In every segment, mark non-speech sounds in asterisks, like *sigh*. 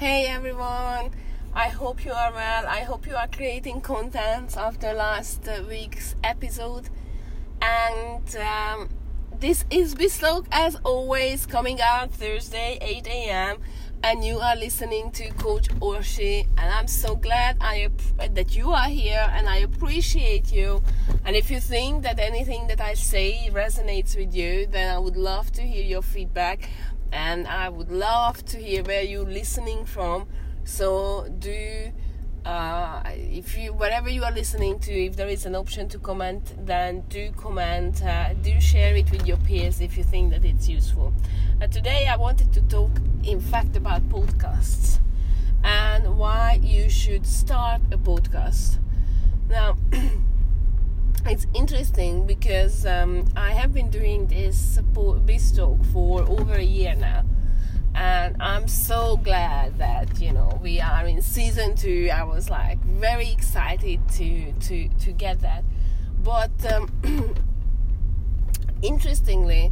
Hey everyone, I hope you are well. I hope you are creating content after last uh, week's episode. And um, this is Bislok as always, coming out Thursday, 8 a.m. And you are listening to Coach Orshi, and I'm so glad I that you are here, and I appreciate you. And if you think that anything that I say resonates with you, then I would love to hear your feedback and I would love to hear where you're listening from. So do uh, if you whatever you are listening to, if there is an option to comment, then do comment. Uh, do share it with your peers if you think that it's useful. Uh, today I wanted to talk, in fact, about podcasts and why you should start a podcast. Now. *clears throat* it's interesting because um, I have been doing this Bistock for over a year now, and I'm so glad that you know we are in season two. I was like very excited to to to get that, but um, *clears throat* interestingly,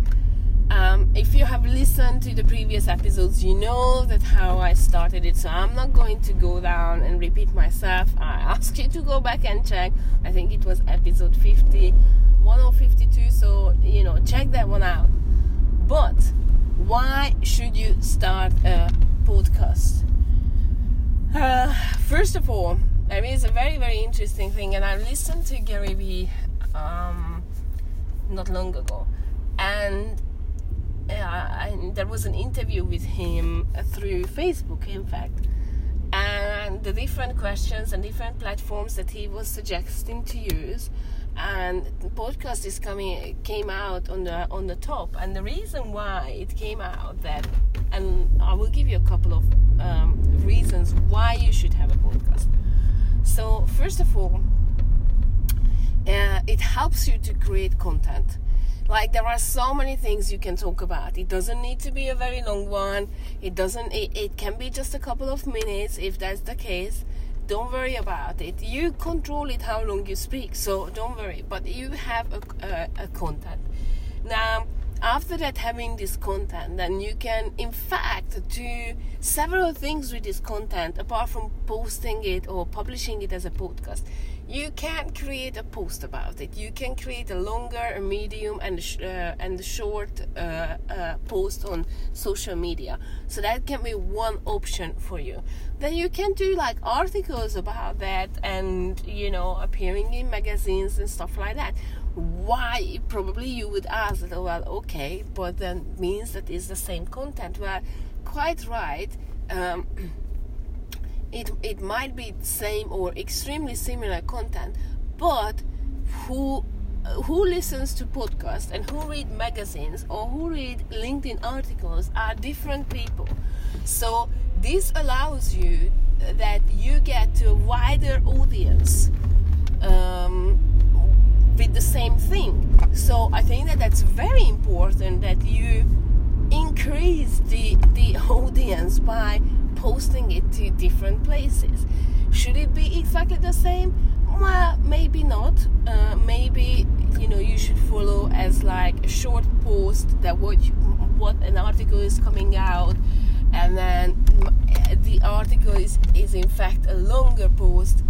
um, if you have listened to the previous episodes, you know that how I started it. So I'm not going to go down and repeat myself. I ask you to go back and check. I think it was episode 51 or 52. So you know, check that one out. But why should you start a podcast? Uh, first of all, there is a very very interesting thing, and I listened to Gary Vee um, not long ago, and uh, there was an interview with him through Facebook, in fact, and the different questions and different platforms that he was suggesting to use. And podcast is coming came out on the on the top, and the reason why it came out that, and I will give you a couple of um, reasons why you should have a podcast. So first of all, uh, it helps you to create content like there are so many things you can talk about. It doesn't need to be a very long one. It doesn't it, it can be just a couple of minutes if that's the case. Don't worry about it. You control it how long you speak so don't worry. But you have a, a, a content now after that having this content then you can in fact do several things with this content apart from posting it or publishing it as a podcast. You can create a post about it. You can create a longer a medium and a uh, and a short uh, uh, post on social media. So that can be one option for you. Then you can do like articles about that and you know appearing in magazines and stuff like that why probably you would ask that well okay but then means that it's the same content. Well quite right. Um, *clears throat* it, it might be same or extremely similar content but who who listens to podcasts and who read magazines or who read linkedin articles are different people. So this allows you that you get to a wider audience. Um, with the same thing. So I think that that's very important that you increase the the *laughs* audience by posting it to different places. Should it be exactly the same? Well, maybe not. Uh, maybe you know you should follow as like a short post that what you, what an article is coming out, and then the article is is in fact a longer post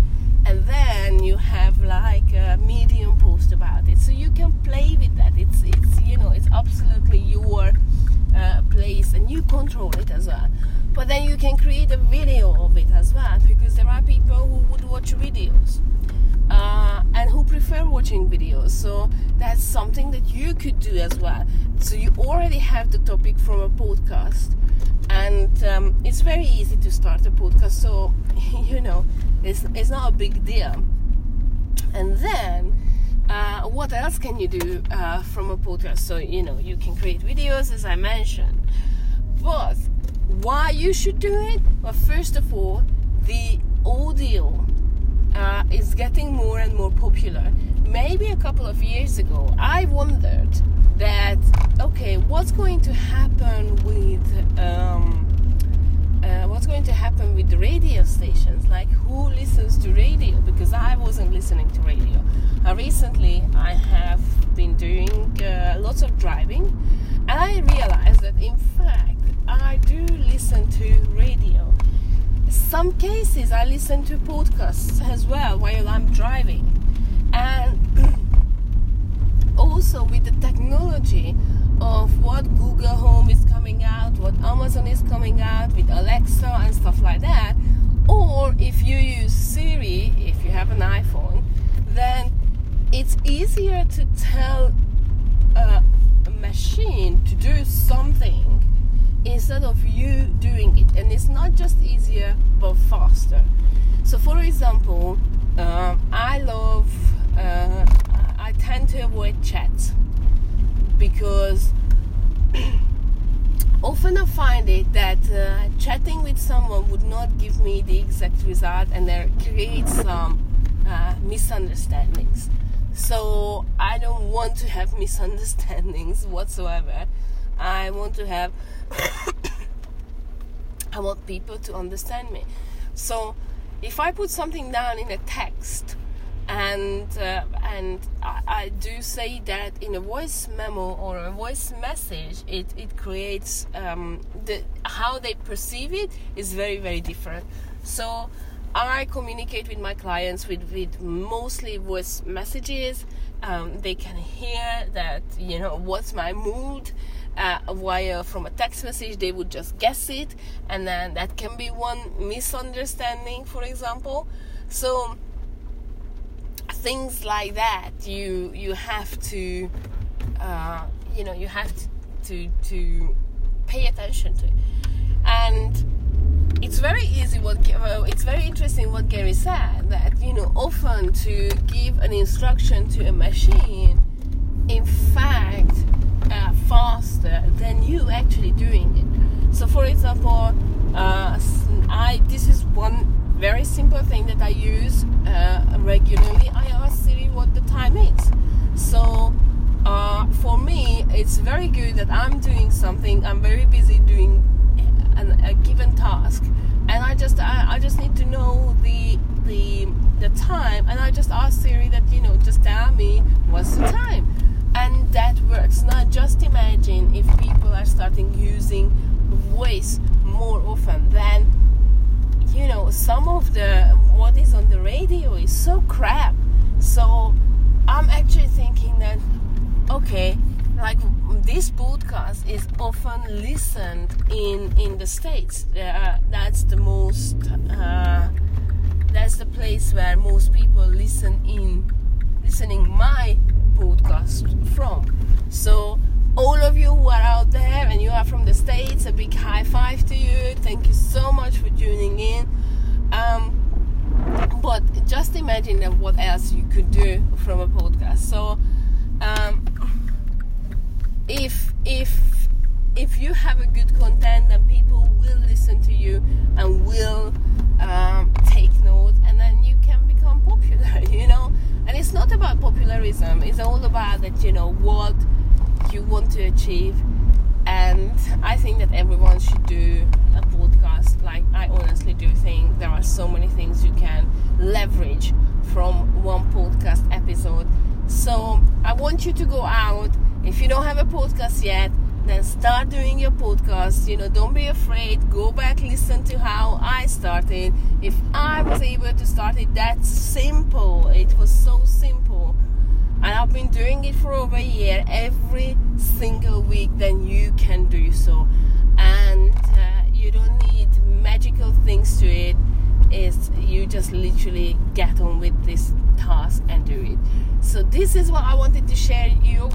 and then you have like a medium post about it. So you can play with that. It's it's you know it's absolutely your uh, place and you control it as well. But then you can create a video of it as well because there are people who would watch videos uh, and who prefer watching videos. So that's something that you could do as well. So you already have the topic from a podcast and um, it's very easy to start a podcast. So *laughs* you know it's, it's not a big deal. And then uh, what else can you do uh, from a podcast so you know you can create videos as i mentioned. But why you should do it? Well first of all the audio uh, is getting more and more popular. Maybe a couple of years ago i wondered that okay what's going to happen with uh, going to happen with the radio stations? Like who listens to radio? Because i wasn't listening to radio. Uh, recently i have been doing uh, lots of driving and i realized that in fact i do listen to radio. Some cases, I listen to podcasts as well while I'm driving. And *clears throat* also with the technology of what Google Home is coming out, what Amazon is coming out with Alexa and stuff like that, or if you use Siri, if you have an iPhone, then it's easier to tell a, a machine to do something instead of you doing it. And it's not just easier but faster. So, for example, uh, I love, uh, I tend to avoid chats because often I find it that uh, chatting with someone would not give me the exact result and there creates some uh, misunderstandings. So I don't want to have *laughs* misunderstandings whatsoever. I want to have, *coughs* I want people to understand me. So if I put something down in a text, and uh, and I, I, do say that in a voice memo or a voice message, it it creates um, the how they perceive it is very very different. So I communicate with my clients with with mostly voice messages. Um, they can hear that you know what's my mood. Uh, while from a text message they would just guess it, and then that can be one misunderstanding, for example. So things like that you you have to uh, you know you have to, to to pay attention to and it's very easy what it's very interesting what Gary said that you know often to give an instruction to a machine in fact uh, faster than you actually doing it. So for example uh, I this is one very simple thing that I use uh, regularly. I ask Siri what the time is. So uh, for me, it's very good that I'm doing something. I'm very busy doing a, a given task, and I just I, I, just need to know the the the time, and I just ask Siri that you know just tell me what's the time, and that works. Now just imagine if people are starting using voice more often than you know some of the what is on the radio is so crap. So i'm actually thinking that okay like this podcast is often listened in in the states. Uh, that's the most uh, that's the place where most people listen in listening my podcast from. So all of you who are out there and you are from the States, a big high five to you. Thank you so much for tuning in. Um, but just imagine what else you could do from a podcast. So, um, if if if you have a good content, then people will listen to you and will um, take note, and then you can become popular. *laughs* You know, and it's not about popularism. It's all about that. You know what you want to achieve. And I think that everyone should do a podcast. Like, I honestly do think there are so many things you can leverage from one podcast episode. So, I want you to go out. If you don't have a podcast yet, then start doing your podcast. You know, don't be afraid. Go back, listen to how I started. If I was able to start it that simple, it was so simple and I've been doing it for over a year every single week, then you can do so. And uh, you don't need magical things to. It's you just literally get on with this task and do it. So this is what I wanted to share you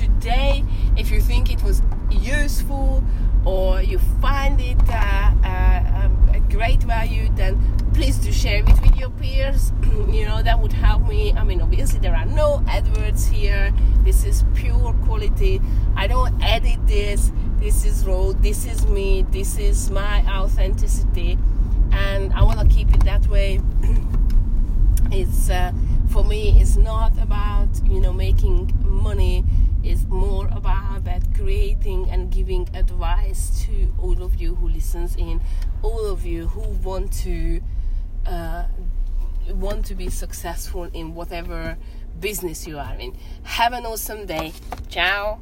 today. If you think it was useful or you find it uh, uh, a great value, then please do share it peers *clears throat* you know that would help me. I mean obviously there are no adverts here. This is pure quality. I don't edit this. This is raw. This is me. This is my authenticity. And i want to keep it that way. *clears throat* It's uh, for me it's not about you know making money. It's more about that creating and giving advice to all of you who listens in all of you who want to uh, want to be successful in whatever business you are in. Have an awesome day. Ciao.